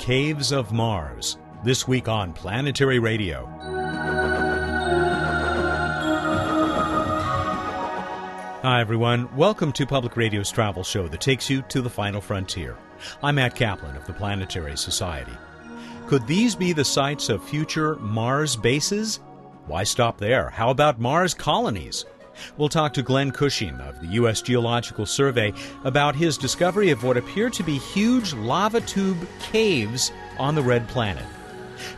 Caves of Mars. This week on Planetary Radio. Hi, everyone. Welcome to Public Radio's travel show that takes you to the final frontier. I'm Matt Kaplan of the Planetary Society. Could these be the sites of future Mars bases? Why stop there? How about Mars colonies? We'll talk to Glenn Cushing of the U.S. Geological Survey about his discovery of what appear to be huge lava tube caves on the red planet.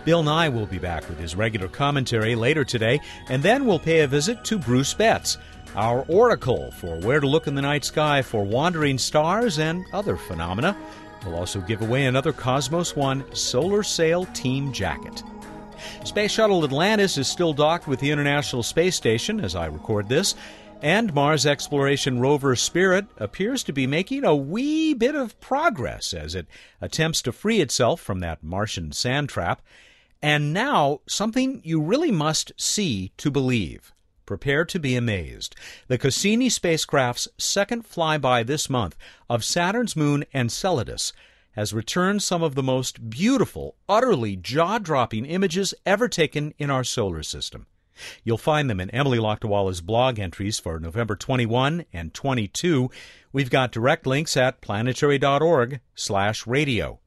Bill Nye will be back with his regular commentary later today, and then we'll pay a visit to Bruce Betts, our oracle for where to look in the night sky for wandering stars and other phenomena. We'll also give away another Cosmos One solar sail team jacket. Space Shuttle Atlantis is still docked with the International Space Station as I record this, and Mars exploration rover Spirit appears to be making a wee bit of progress as it attempts to free itself from that Martian sand trap. And now, something you really must see to believe. Prepare to be amazed. The Cassini spacecraft's second flyby this month of Saturn's moon Enceladus has returned some of the most beautiful, utterly jaw dropping images ever taken in our solar system. You'll find them in Emily Lakdawalla's blog entries for November 21 and 22. We've got direct links at planetary.org slash radio.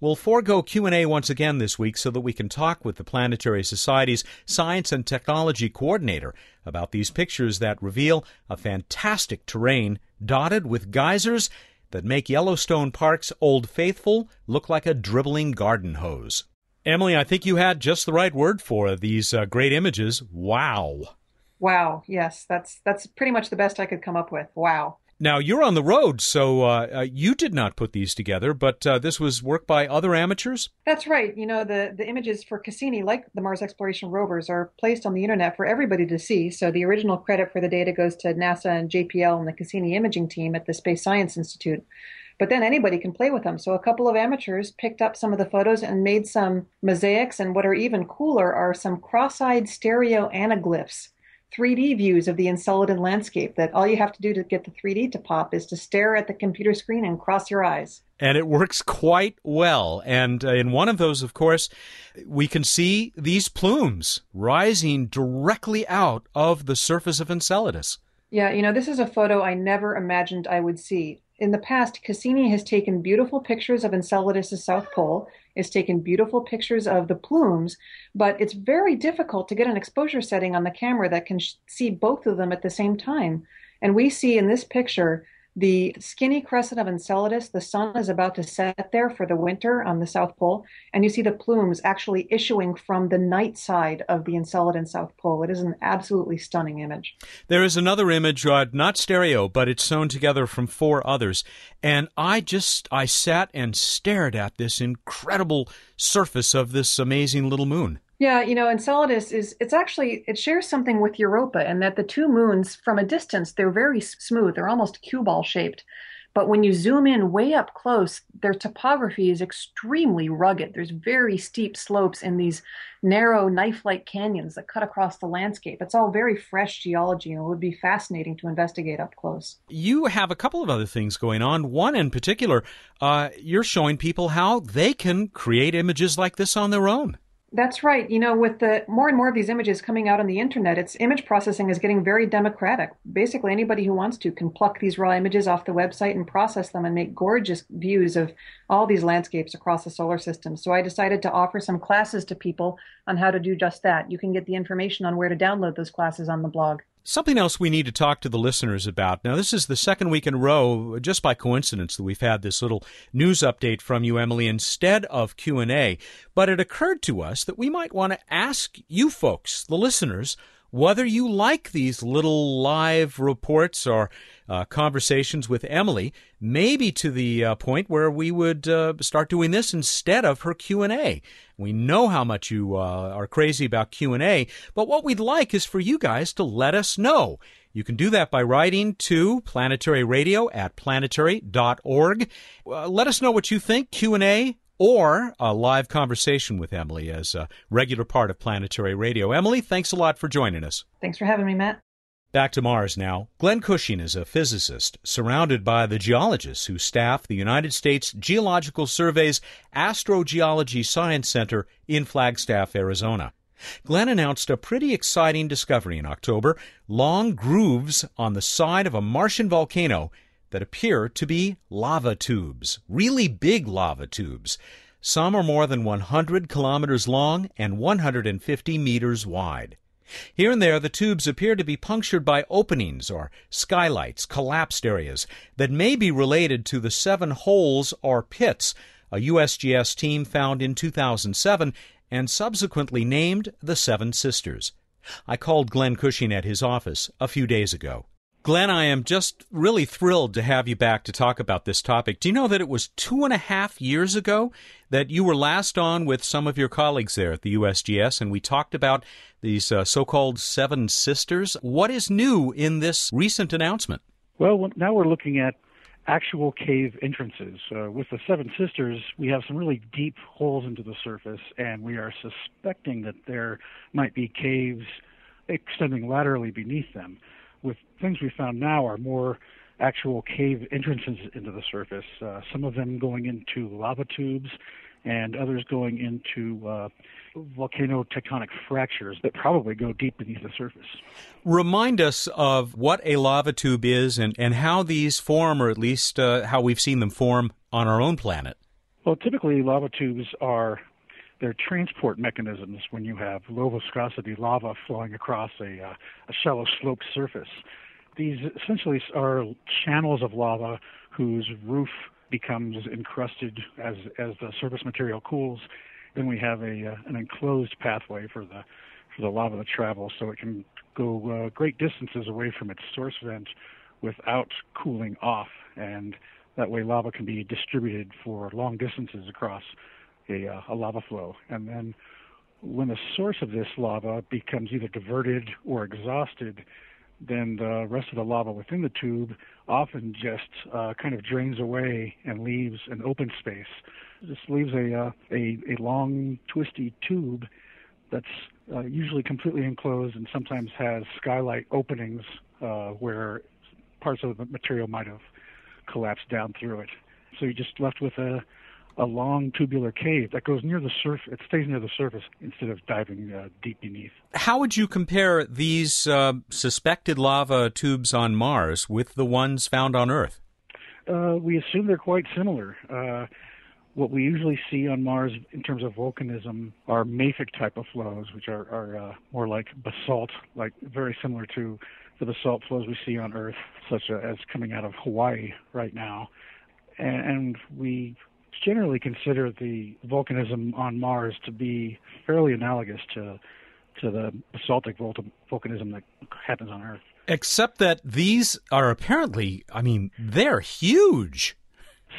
We'll forego Q&A once again this week so that we can talk with the Planetary Society's Science and Technology Coordinator about these pictures that reveal a fantastic terrain dotted with geysers that make Yellowstone Park's Old Faithful look like a dribbling garden hose. Emily, I think you had just the right word for these uh, great images. Wow. Wow. Yes, that's that's pretty much the best I could come up with. Wow. Now you're on the road, so uh, uh, you did not put these together, but uh, this was work by other amateurs. That's right. You know, the the images for Cassini, like the Mars exploration rovers, are placed on the internet for everybody to see. So the original credit for the data goes to NASA and JPL and the Cassini imaging team at the Space Science Institute. But then anybody can play with them. So a couple of amateurs picked up some of the photos and made some mosaics. And what are even cooler are some cross-eyed stereo anaglyphs 3D views of the Enceladin landscape that all you have to do to get the 3D to pop is to stare at the computer screen and cross your eyes. And it works quite well. And uh, in one of those, of course, we can see these plumes rising directly out of the surface of Enceladus. Yeah, you know, this is a photo I never imagined I would see. In the past, Cassini has taken beautiful pictures of Enceladus' south pole is taken beautiful pictures of the plumes, but it's very difficult to get an exposure setting on the camera that can sh- see both of them at the same time. And we see in this picture the skinny crescent of Enceladus, the sun is about to set there for the winter on the South Pole, and you see the plumes actually issuing from the night side of the Enceladin South Pole. It is an absolutely stunning image. There is another image, uh, not stereo, but it's sewn together from four others, and I just I sat and stared at this incredible surface of this amazing little moon. Yeah, you know, Enceladus is it's actually it shares something with Europa and that the two moons from a distance they're very smooth, they're almost cue ball shaped. But when you zoom in way up close, their topography is extremely rugged. There's very steep slopes in these narrow knife-like canyons that cut across the landscape. It's all very fresh geology and it would be fascinating to investigate up close. You have a couple of other things going on. One in particular, uh, you're showing people how they can create images like this on their own. That's right. You know, with the more and more of these images coming out on the internet, its image processing is getting very democratic. Basically, anybody who wants to can pluck these raw images off the website and process them and make gorgeous views of all these landscapes across the solar system. So I decided to offer some classes to people on how to do just that. You can get the information on where to download those classes on the blog. Something else we need to talk to the listeners about. Now, this is the second week in a row, just by coincidence, that we've had this little news update from you, Emily, instead of Q&A. But it occurred to us that we might want to ask you folks, the listeners, whether you like these little live reports or uh, conversations with Emily, maybe to the uh, point where we would uh, start doing this instead of her Q&A. We know how much you uh, are crazy about Q&A, but what we'd like is for you guys to let us know. You can do that by writing to Planetary Radio at planetary.org. Uh, let us know what you think. Q&A or a live conversation with Emily as a regular part of Planetary Radio. Emily, thanks a lot for joining us. Thanks for having me, Matt. Back to Mars now. Glenn Cushing is a physicist surrounded by the geologists who staff the United States Geological Survey's Astrogeology Science Center in Flagstaff, Arizona. Glenn announced a pretty exciting discovery in October long grooves on the side of a Martian volcano that appear to be lava tubes, really big lava tubes. Some are more than 100 kilometers long and 150 meters wide. Here and there, the tubes appear to be punctured by openings or skylights, collapsed areas that may be related to the seven holes or pits a USGS team found in 2007 and subsequently named the Seven Sisters. I called Glenn Cushing at his office a few days ago. Glenn, I am just really thrilled to have you back to talk about this topic. Do you know that it was two and a half years ago that you were last on with some of your colleagues there at the USGS, and we talked about these uh, so called Seven Sisters? What is new in this recent announcement? Well, now we're looking at actual cave entrances. Uh, with the Seven Sisters, we have some really deep holes into the surface, and we are suspecting that there might be caves extending laterally beneath them with things we found now are more actual cave entrances into the surface. Uh, some of them going into lava tubes, and others going into uh, volcano tectonic fractures that probably go deep beneath the surface. Remind us of what a lava tube is and, and how these form, or at least uh, how we've seen them form on our own planet. Well, typically, lava tubes are they're transport mechanisms when you have low viscosity lava flowing across a, uh, a shallow sloped surface. These essentially are channels of lava whose roof becomes encrusted as as the surface material cools. Then we have a uh, an enclosed pathway for the for the lava to travel, so it can go uh, great distances away from its source vent without cooling off, and that way lava can be distributed for long distances across a, uh, a lava flow. And then when the source of this lava becomes either diverted or exhausted, then the rest of the lava within the tube often just uh, kind of drains away and leaves an open space. Just leaves a, uh, a, a long, twisty tube that's uh, usually completely enclosed and sometimes has skylight openings uh, where parts of the material might have collapsed down through it. So you're just left with a, a long tubular cave that goes near the surface. It stays near the surface instead of diving uh, deep beneath. How would you compare these uh, suspected lava tubes on Mars with the ones found on Earth? Uh, we assume they're quite similar. Uh, what we usually see on Mars in terms of volcanism are mafic type of flows, which are, are uh, more like basalt, like very similar to the basalt flows we see on Earth, such as coming out of Hawaii right now. And, and we generally consider the volcanism on Mars to be fairly analogous to to the basaltic volcanism that happens on Earth. Except that these are apparently, I mean, they're huge.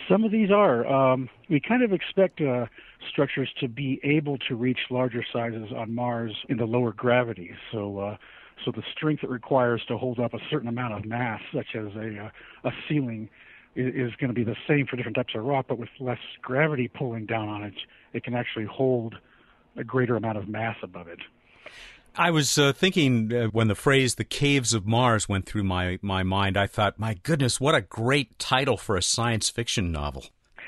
Some of these are. Um, we kind of expect uh, structures to be able to reach larger sizes on Mars in the lower gravity. So, uh, so the strength it requires to hold up a certain amount of mass, such as a uh, a ceiling, is going to be the same for different types of rock, but with less gravity pulling down on it, it can actually hold a greater amount of mass above it. I was uh, thinking uh, when the phrase "the caves of Mars" went through my my mind. I thought, my goodness, what a great title for a science fiction novel.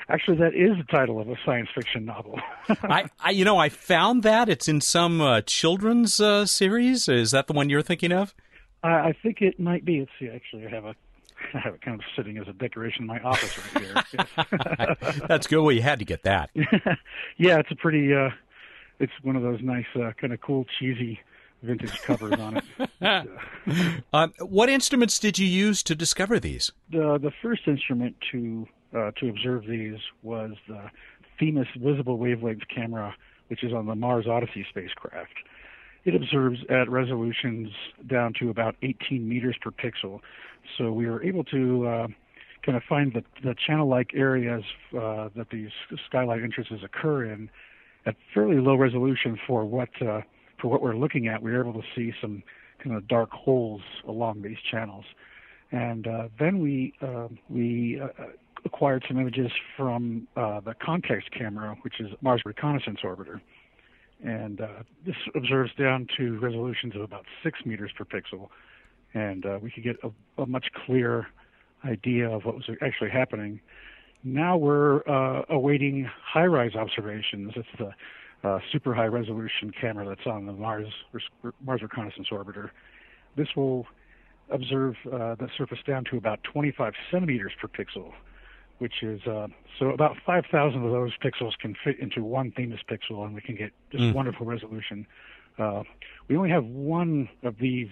Actually, that is the title of a science fiction novel. I, I, you know, I found that it's in some uh, children's uh, series. Is that the one you're thinking of? I, I think it might be. Let's see. Actually, I have a I have it kind of sitting as a decoration in my office right here. That's good. Well, you had to get that. yeah, it's a pretty. Uh, it's one of those nice, uh, kind of cool, cheesy vintage covers on it. uh, what instruments did you use to discover these? The the first instrument to uh, to observe these was the Themis Visible Wavelength Camera, which is on the Mars Odyssey spacecraft. It observes at resolutions down to about 18 meters per pixel. So we were able to uh, kind of find the, the channel-like areas uh, that these skylight entrances occur in at fairly low resolution for what uh, for what we're looking at. We were able to see some kind of dark holes along these channels, and uh, then we uh, we uh, acquired some images from uh, the context camera, which is Mars Reconnaissance Orbiter and uh, this observes down to resolutions of about six meters per pixel. and uh, we could get a, a, much clearer idea of what was actually happening. Now we're uh, awaiting HiRISE observations. It's the uh, super high-resolution camera that's on the Mars Mars Reconnaissance Orbiter. This will observe uh, the surface down to about 25 centimeters per pixel, which is uh, so about 5,000 of those pixels can fit into one Themis pixel, and we can get just mm. wonderful resolution. Uh, we only have one of these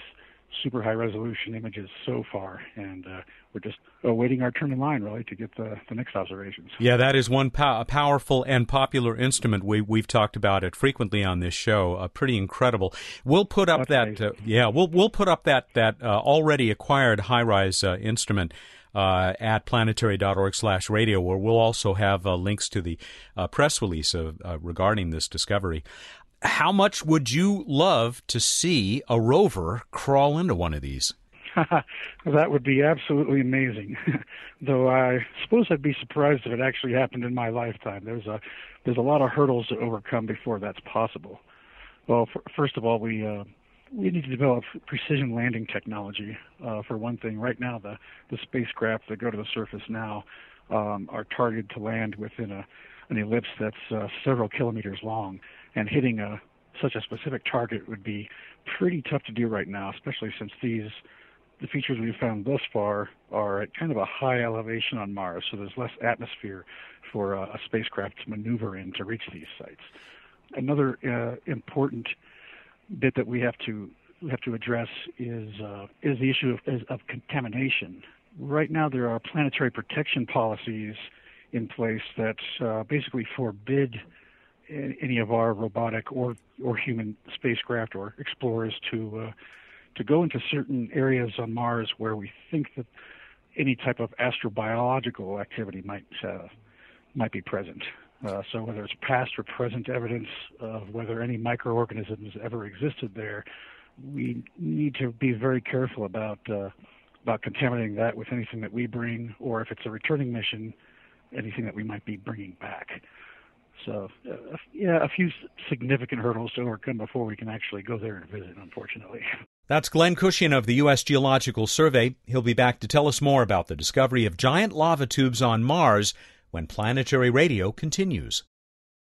super high resolution images so far, and uh, we're just awaiting our turn in line, really, to get the, the next observations. Yeah, that is one pow- powerful and popular instrument. We we've talked about it frequently on this show. Uh, pretty incredible. We'll put up That's that. Uh, yeah, we'll we'll put up that that uh, already acquired HiRISE uh, instrument uh, at planetary.org slash radio, where we'll also have uh, links to the uh, press release of, uh, regarding this discovery. How much would you love to see a rover crawl into one of these? that would be absolutely amazing. Though I suppose I'd be surprised if it actually happened in my lifetime. There's a there's a lot of hurdles to overcome before that's possible. Well, first of all, we uh, we need to develop precision landing technology. Uh, for one thing, right now the the spacecraft that go to the surface now um, are targeted to land within a an ellipse that's uh, several kilometers long, and hitting a such a specific target would be pretty tough to do right now, especially since these the features we've found thus far are at kind of a high elevation on Mars, so there's less atmosphere for uh, a spacecraft to maneuver in to reach these sites. Another uh, important bit that we have to we have to address is uh, is the issue of, of contamination. Right now, there are planetary protection policies in place that uh, basically forbid any of our robotic or or human spacecraft or explorers to uh, to go into certain areas on Mars where we think that any type of astrobiological activity might uh, might be present. Uh, so whether it's past or present evidence of whether any microorganisms ever existed there, we need to be very careful about uh, about contaminating that with anything that we bring, or if it's a returning mission, anything that we might be bringing back. So, uh, yeah, a few significant hurdles to overcome before we can actually go there and visit, unfortunately. That's Glenn Cushing of the U.S. Geological Survey. He'll be back to tell us more about the discovery of giant lava tubes on Mars when Planetary Radio continues.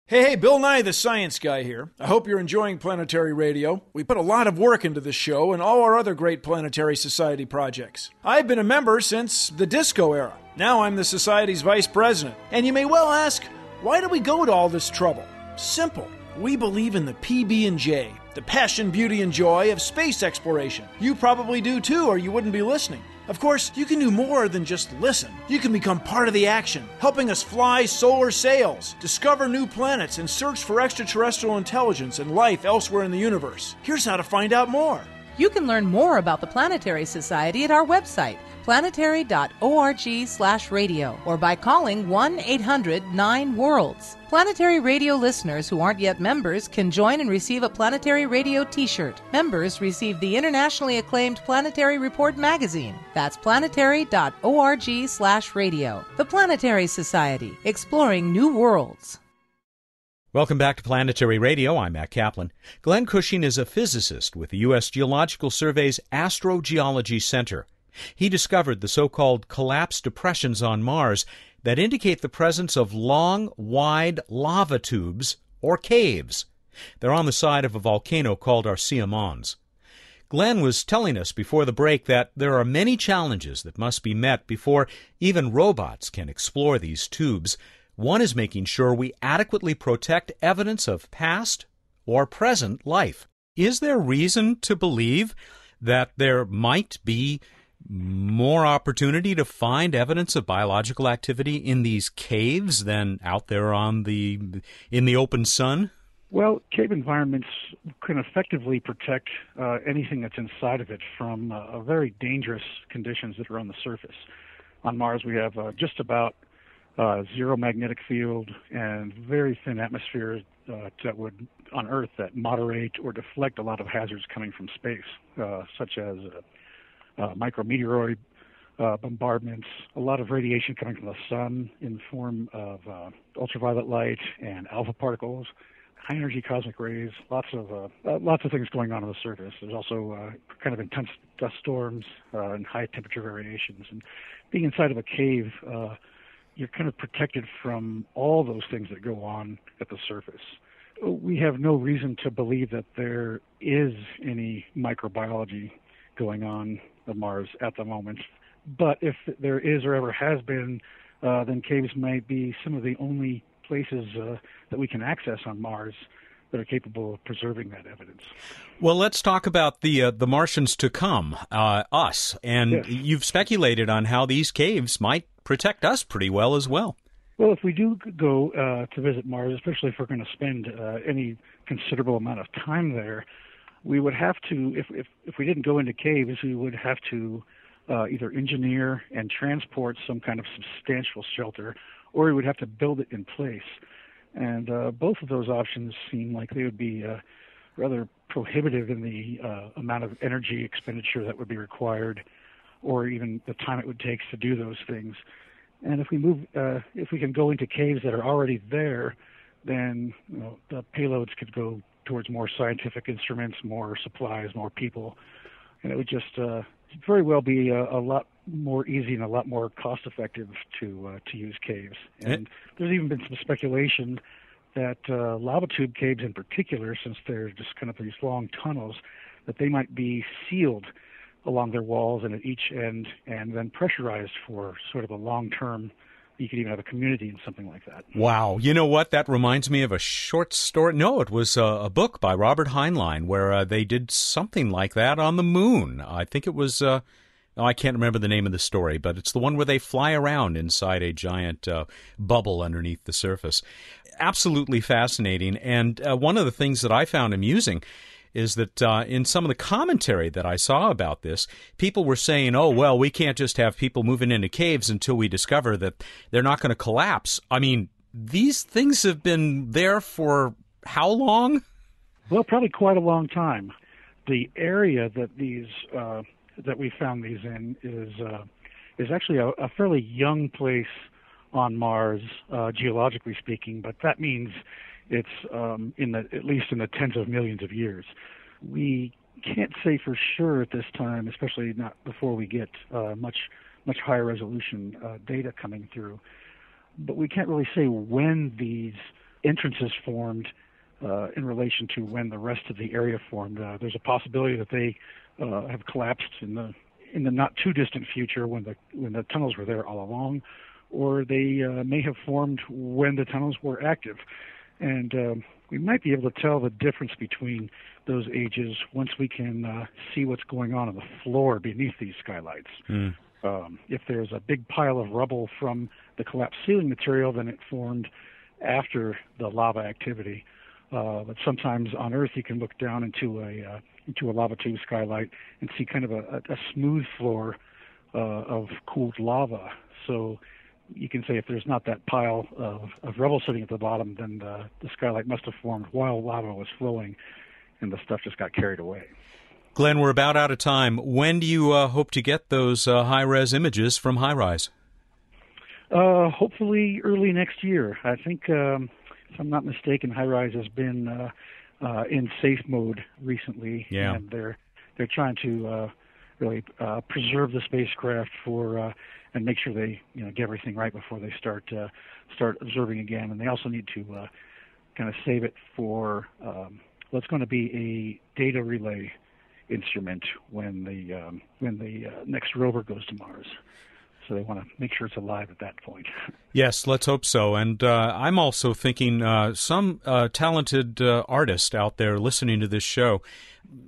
Hey, hey, Bill Nye, the science guy here. I hope you're enjoying Planetary Radio. We put a lot of work into this show and all our other great Planetary Society projects. I've been a member since the disco era. Now I'm the Society's vice president. And you may well ask, why do we go to all this trouble? Simple. We believe in the PB&J, the passion, beauty, and joy of space exploration. You probably do too, or you wouldn't be listening. Of course, you can do more than just listen. You can become part of the action, helping us fly solar sails, discover new planets, and search for extraterrestrial intelligence and life elsewhere in the universe. Here's how to find out more. You can learn more about the Planetary Society at our website, planetary.org/radio, or by calling 1 800 9 Worlds. Planetary Radio listeners who aren't yet members can join and receive a Planetary Radio t-shirt. Members receive the internationally acclaimed Planetary Report magazine. That's planetary.org slash radio. The Planetary Society, exploring new worlds. Welcome back to Planetary Radio. I'm Matt Kaplan. Glenn Cushing is a physicist with the U.S. Geological Survey's Astrogeology Center. He discovered the so-called collapsed depressions on Mars that indicate the presence of long, wide lava tubes or caves. They're on the side of a volcano called Arsia Mons. Glenn was telling us before the break that there are many challenges that must be met before even robots can explore these tubes. One is making sure we adequately protect evidence of past or present life. Is there reason to believe that there might be more opportunity to find evidence of biological activity in these caves than out there on the in the open sun? Well, cave environments can effectively protect uh, anything that's inside of it from uh, very dangerous conditions that are on the surface. On Mars, we have uh, just about uh, zero magnetic field and very thin atmosphere uh, that would on Earth that moderate or deflect a lot of hazards coming from space, uh, such as uh, micrometeoroid uh, bombardments, a lot of radiation coming from the sun in the form of uh, ultraviolet light and alpha particles, high energy cosmic rays, lots of uh, uh, lots of things going on on the surface. There's also uh, kind of intense dust storms uh, and high temperature variations. And being inside of a cave, you're kind of protected from all those things that go on at the surface. We have no reason to believe that there is any microbiology going on on Mars at the moment. But if there is or ever has been, uh, then caves might be some of the only places uh, that we can access on Mars that are capable of preserving that evidence. Well, let's talk about the uh, the Martians to come, uh, us, and yes. you've speculated on how these caves might protect us pretty well as well. Well, if we do go uh, to visit Mars, especially if we're going to spend uh, any considerable amount of time there, we would have to, if if, if we didn't go into caves, we would have to uh, either engineer and transport some kind of substantial shelter, or we would have to build it in place. And uh, both of those options seem like they would be uh, rather prohibitive in the uh, amount of energy expenditure that would be required, or even the time it would take to do those things. And if we move, uh, if we can go into caves that are already there, then you know, the payloads could go towards more scientific instruments, more supplies, more people, and it would just uh, very well be a, a, lot more easy and a lot more cost effective to uh, to use caves. And there's even been some speculation that uh, lava tube caves, in particular, since they're just kind of these long tunnels, that they might be sealed along their walls and at each end, and then pressurized for sort of a long term you could even have a community in something like that. Wow. You know what? That reminds me of a short story. No, it was a, a book by Robert Heinlein where uh, they did something like that on the moon. I think it was. Uh, oh, I can't remember the name of the story, but it's the one where they fly around inside a giant uh, bubble underneath the surface. Absolutely fascinating. And uh, one of the things that I found amusing is that uh, in some of the commentary that I saw about this, people were saying, oh, well, we can't just have people moving into caves until we discover that they're not going to collapse. I mean, these things have been there for how long? Well, probably quite a long time. The area that these uh, that we found these in is uh, is actually a, a, fairly young place on Mars, uh, geologically speaking, but that means it's um, in the at least in the tens of millions of years. We can't say for sure at this time, especially not before we get uh, much much higher resolution uh, data coming through. But we can't really say when these entrances formed uh, in relation to when the rest of the area formed. Uh, there's a possibility that they uh, have collapsed in the in the not too distant future when the when the tunnels were there all along, or they uh, may have formed when the tunnels were active and um, we might be able to tell the difference between those ages once we can uh, see what's going on on the floor beneath these skylights. Mm. Um, if there's a big pile of rubble from the collapsed ceiling material, then it formed after the lava activity. Uh, but sometimes on Earth, you can look down into a uh, into a lava tube skylight and see kind of a, a, a smooth floor uh, of cooled lava. So you can say if there's not that pile of, of rubble sitting at the bottom, then the, the skylight must have formed while lava was flowing, and the stuff just got carried away. Glenn, we're about out of time. When do you uh, hope to get those uh, high res images from HiRISE? Uh, hopefully early next year. I think, um, if I'm not mistaken, HiRISE has been uh, uh, in safe mode recently, yeah. and they're they're trying to uh, really preserve the spacecraft for and make sure they you know get everything right before they start uh, start observing again. And they also need to uh, kind of save it for um, what's going to be a data relay instrument when the um, when the uh, next rover goes to Mars. So they want to make sure it's alive at that point. Yes, let's hope so. And uh, I'm also thinking uh, some uh, talented uh, artist out there listening to this show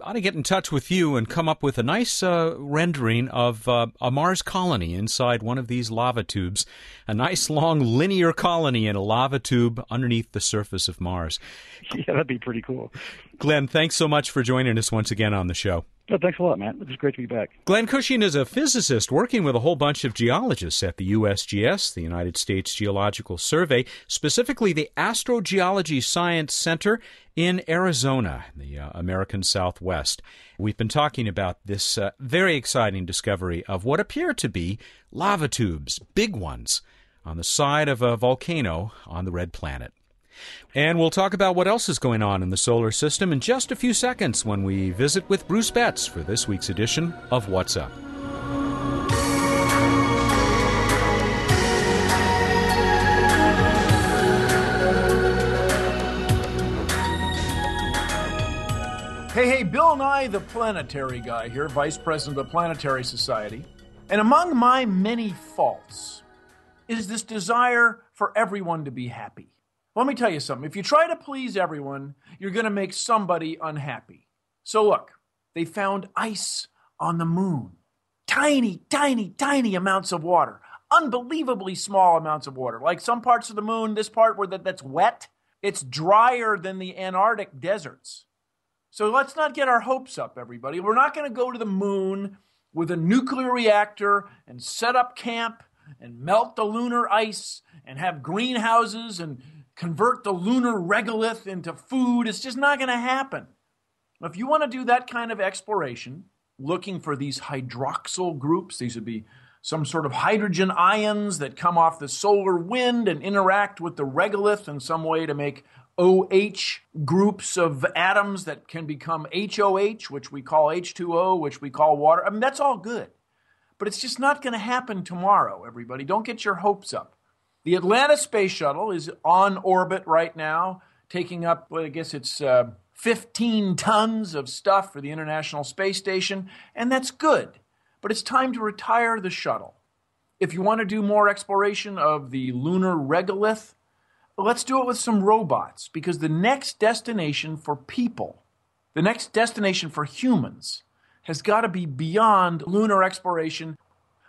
ought to get in touch with you and come up with a nice uh, rendering of uh, a Mars colony inside one of these lava tubes. A nice long linear colony in a lava tube underneath the surface of Mars. Yeah, that'd be pretty cool. Glenn, thanks so much for joining us once again on the show. Oh, thanks a lot, man. It was great to be back. Glenn Cushing is a physicist working with a whole bunch of geologists at the USGS, the United States Geological Survey, specifically the Astrogeology Science Center in Arizona, the uh, American Southwest. We've been talking about this uh, very exciting discovery of what appear to be lava tubes, big ones, on the side of a volcano on the red planet. And we'll talk about what else is going on in the solar system in just a few seconds when we visit with Bruce Betts for this week's edition of What's Up. Hey, hey, Bill Nye, the planetary guy here, Vice President of the Planetary Society. And among my many faults is this desire for everyone to be happy. Let me tell you something. If you try to please everyone, you're going to make somebody unhappy. So, look, they found ice on the moon. Tiny, tiny, tiny amounts of water. Unbelievably small amounts of water. Like some parts of the moon, this part where that, that's wet, it's drier than the Antarctic deserts. So let's not get our hopes up, everybody. We're not going to go to the moon with a nuclear reactor and set up camp and melt the lunar ice and have greenhouses and convert the lunar regolith into food. It's just not going to happen. If you want to do that kind of exploration, looking for these hydroxyl groups, these would be some sort of hydrogen ions that come off the solar wind and interact with the regolith in some way to make OH groups of atoms that can become HOH, which we call H2O, which we call water. I mean, that's all good. But it's just not going to happen tomorrow, everybody. Don't get your hopes up. The Atlantis Space Shuttle is on orbit right now, taking up, well, I guess it's uh, 15 tons of stuff for the International Space Station, and that's good. But it's time to retire the shuttle. If you want to do more exploration of the lunar regolith, let's do it with some robots because the next destination for people, the next destination for humans, has got to be beyond lunar exploration.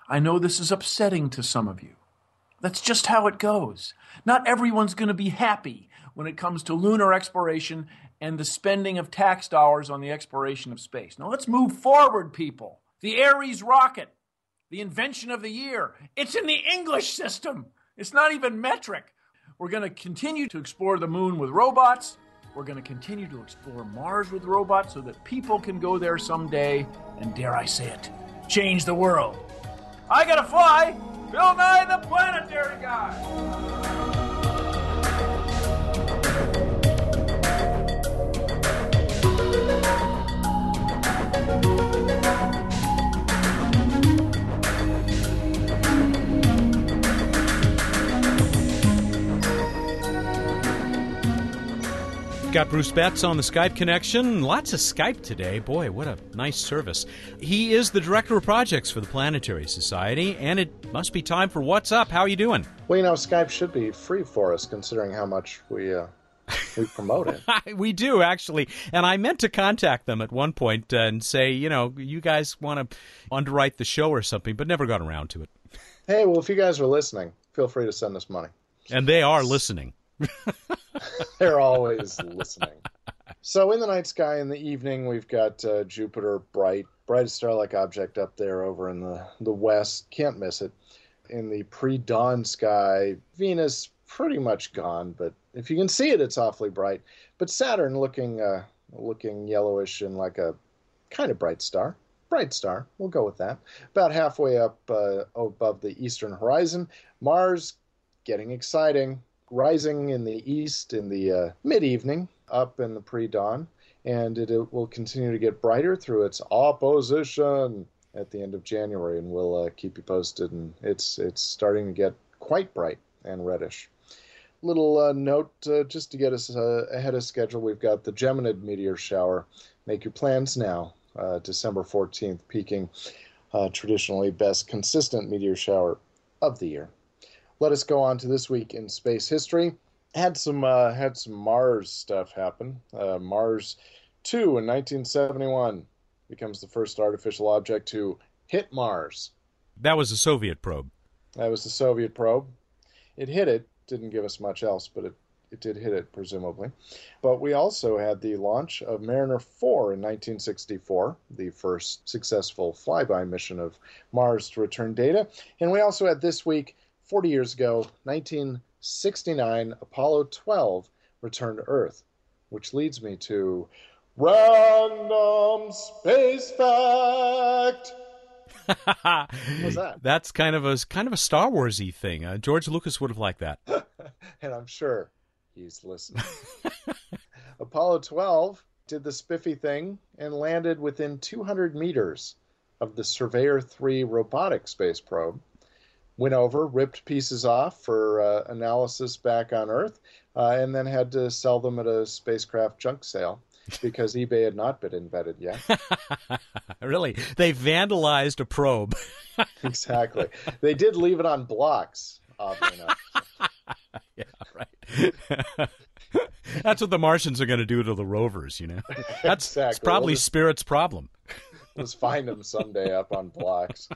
I know this is upsetting to some of you. That's just how it goes. Not everyone's going to be happy when it comes to lunar exploration and the spending of tax dollars on the exploration of space. Now let's move forward, people. The Ares rocket, the invention of the year, it's in the English system. It's not even metric. We're going to continue to explore the moon with robots. We're going to continue to explore Mars with robots so that people can go there someday and, dare I say it, change the world. I got to fly. Bill Nye, the planetary guy. Got Bruce Betts on the Skype connection. Lots of Skype today. Boy, what a nice service. He is the director of projects for the Planetary Society, and it must be time for What's Up. How are you doing? Well, you know, Skype should be free for us considering how much we uh, we promote it. we do actually, and I meant to contact them at one uh, and say, you know, you guys want to underwrite the show or something, but never got around to it. Hey, well, if you guys are listening, feel free to send us money. And they are listening. They're always listening. So in the night sky in the evening, we've got uh, Jupiter bright, brightest star-like object up there over in the, the west. Can't miss it. In the pre-dawn sky, Venus pretty much gone, but if you can see it, it's awfully bright. But Saturn looking uh, looking yellowish and like a kind of bright star. Bright star, we'll go with that. About halfway up uh, above the eastern horizon. Mars getting exciting rising in the east in the uh, mid evening, up in the pre dawn, and it, it, will continue to get brighter through its opposition at the end of January, and we'll uh, keep you posted. And it's it's starting to get quite bright and reddish. Little uh, note uh, just to get us uh, ahead of schedule: we've got the Geminid meteor shower. Make your plans now. Uh, December 14th, peaking traditionally best consistent meteor shower of the year let us go on to this week in space history. Had some uh, had some Mars stuff happen. Uh, Mars two in 1971 becomes the first artificial object to hit Mars. That was a Soviet probe. That was the Soviet probe. It hit it. Didn't give us much else, but it it did hit it presumably. But we also had the launch of Mariner 4 in 1964, the first successful flyby mission of Mars to return data. And we also had this week 40 years ago, 1969, Apollo 12 returned to Earth, which leads me to random space fact. What's that? That's kind of a kind of a Star Warsy thing. Uh, George Lucas would have liked that, and I'm sure He's listening. Apollo 12 did the spiffy thing and landed within 200 meters of the Surveyor 3 robotic space probe. Went over, ripped pieces off for uh, analysis back on Earth, uh, and then had to sell them at a spacecraft junk sale because eBay had not been invented yet. really? They vandalized a probe. exactly. They did leave it on blocks, oddly enough. yeah, right. That's what the Martians are going to do to the rovers, you know. That's, exactly. that's probably we'll Spirit's problem. Let's find them someday up on blocks.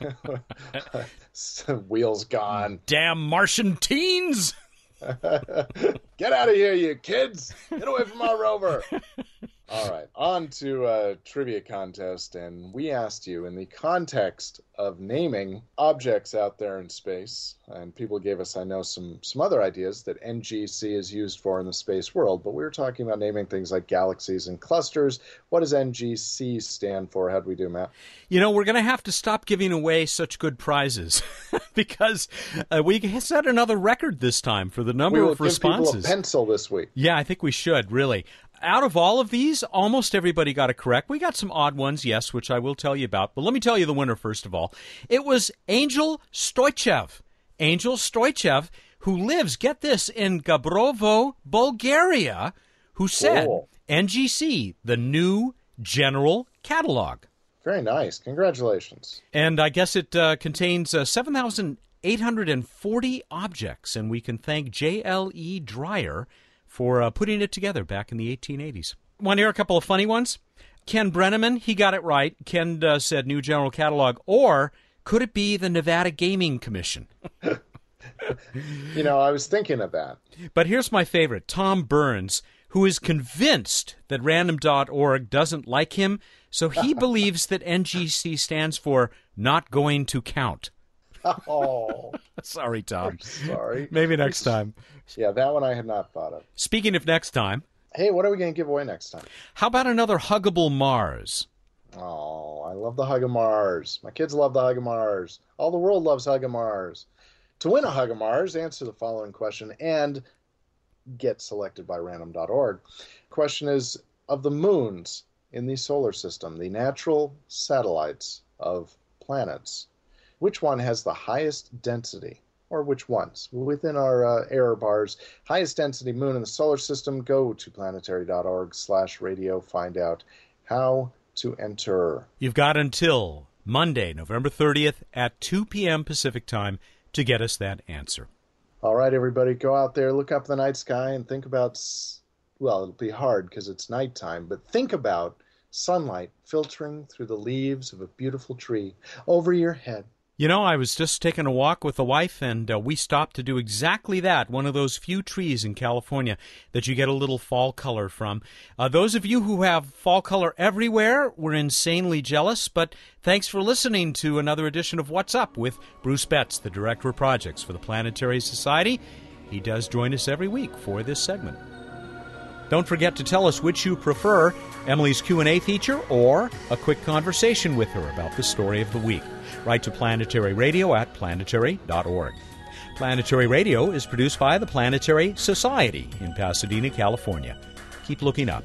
Wheels gone. Damn Martian teens! Get out of here, you kids! Get away from our rover! All right, on to a trivia contest, and we asked you in the context of naming objects out there in space, and people gave us, I know, some some other ideas that NGC is used for in the space world, but we were talking about naming things like galaxies and clusters. What does NGC stand for? How do we do, Matt? You know, we're going to have to stop giving away such good prizes because uh, we set another record this time for the number of responses. Give people a pencil this week. Yeah, I think we should really out of all of these, almost everybody got it correct. We got some odd ones, yes, which I will tell you about. But let me tell you the winner first of all. It was Angel Stoichev. Angel Stoichev, who lives, get this, in Gabrovo, Bulgaria, who said Cool. NGC, the new general catalog. Very nice. Congratulations. And I guess it uh, contains uh, 7,840 objects, and we can thank J.L.E. Dreyer for uh, putting it together back in the 1880s. Want to hear a couple of funny ones? Ken Brenneman, he got it right. Ken uh, said New General Catalog. Or could it be the Nevada Gaming Commission? you know, I was thinking of that. But here's my favorite Tom Burns, who is convinced that random.org doesn't like him, so he believes that NGC stands for not going to count. Oh, sorry, Tom. sorry. Maybe next time. Yeah, that one I had not thought of. Speaking of next time, hey, what are we going to give away next time? How about another huggable Mars? Oh, I love the Hug of Mars. My kids love the Hug of Mars. All the world loves Hug of Mars. To win a Hug of Mars, answer the following question and get selected by random.org. Question is of the moons in the solar system, the natural satellites of planets which one has the highest density, or which ones within our uh, error bars. Highest density moon in the solar system. Go to planetary.org slash radio, Find out how to enter. You've got until Monday, November 30th at 2 p.m. Pacific time to get us that answer. All right, everybody, go out there, look up the night sky, and think about. Well, it'll be hard because it's nighttime, but think about sunlight filtering through the leaves of a beautiful tree over your head you know, I was just taking a walk with the wife, and uh, we stopped to do exactly that. One of those few trees in California that you get a little fall color from. Uh, those of you who have fall color everywhere, we're insanely jealous, but thanks for listening to another edition of What's Up with Bruce Betts, the Director of Projects for the Planetary Society. He does join us every week for this segment. Don't forget to tell us which you prefer, Emily's Q&A feature or a quick conversation with her about the story of the week. Write to Planetary Radio at planetary.org. Planetary Radio is produced by the Planetary Society in Pasadena, California. Keep looking up.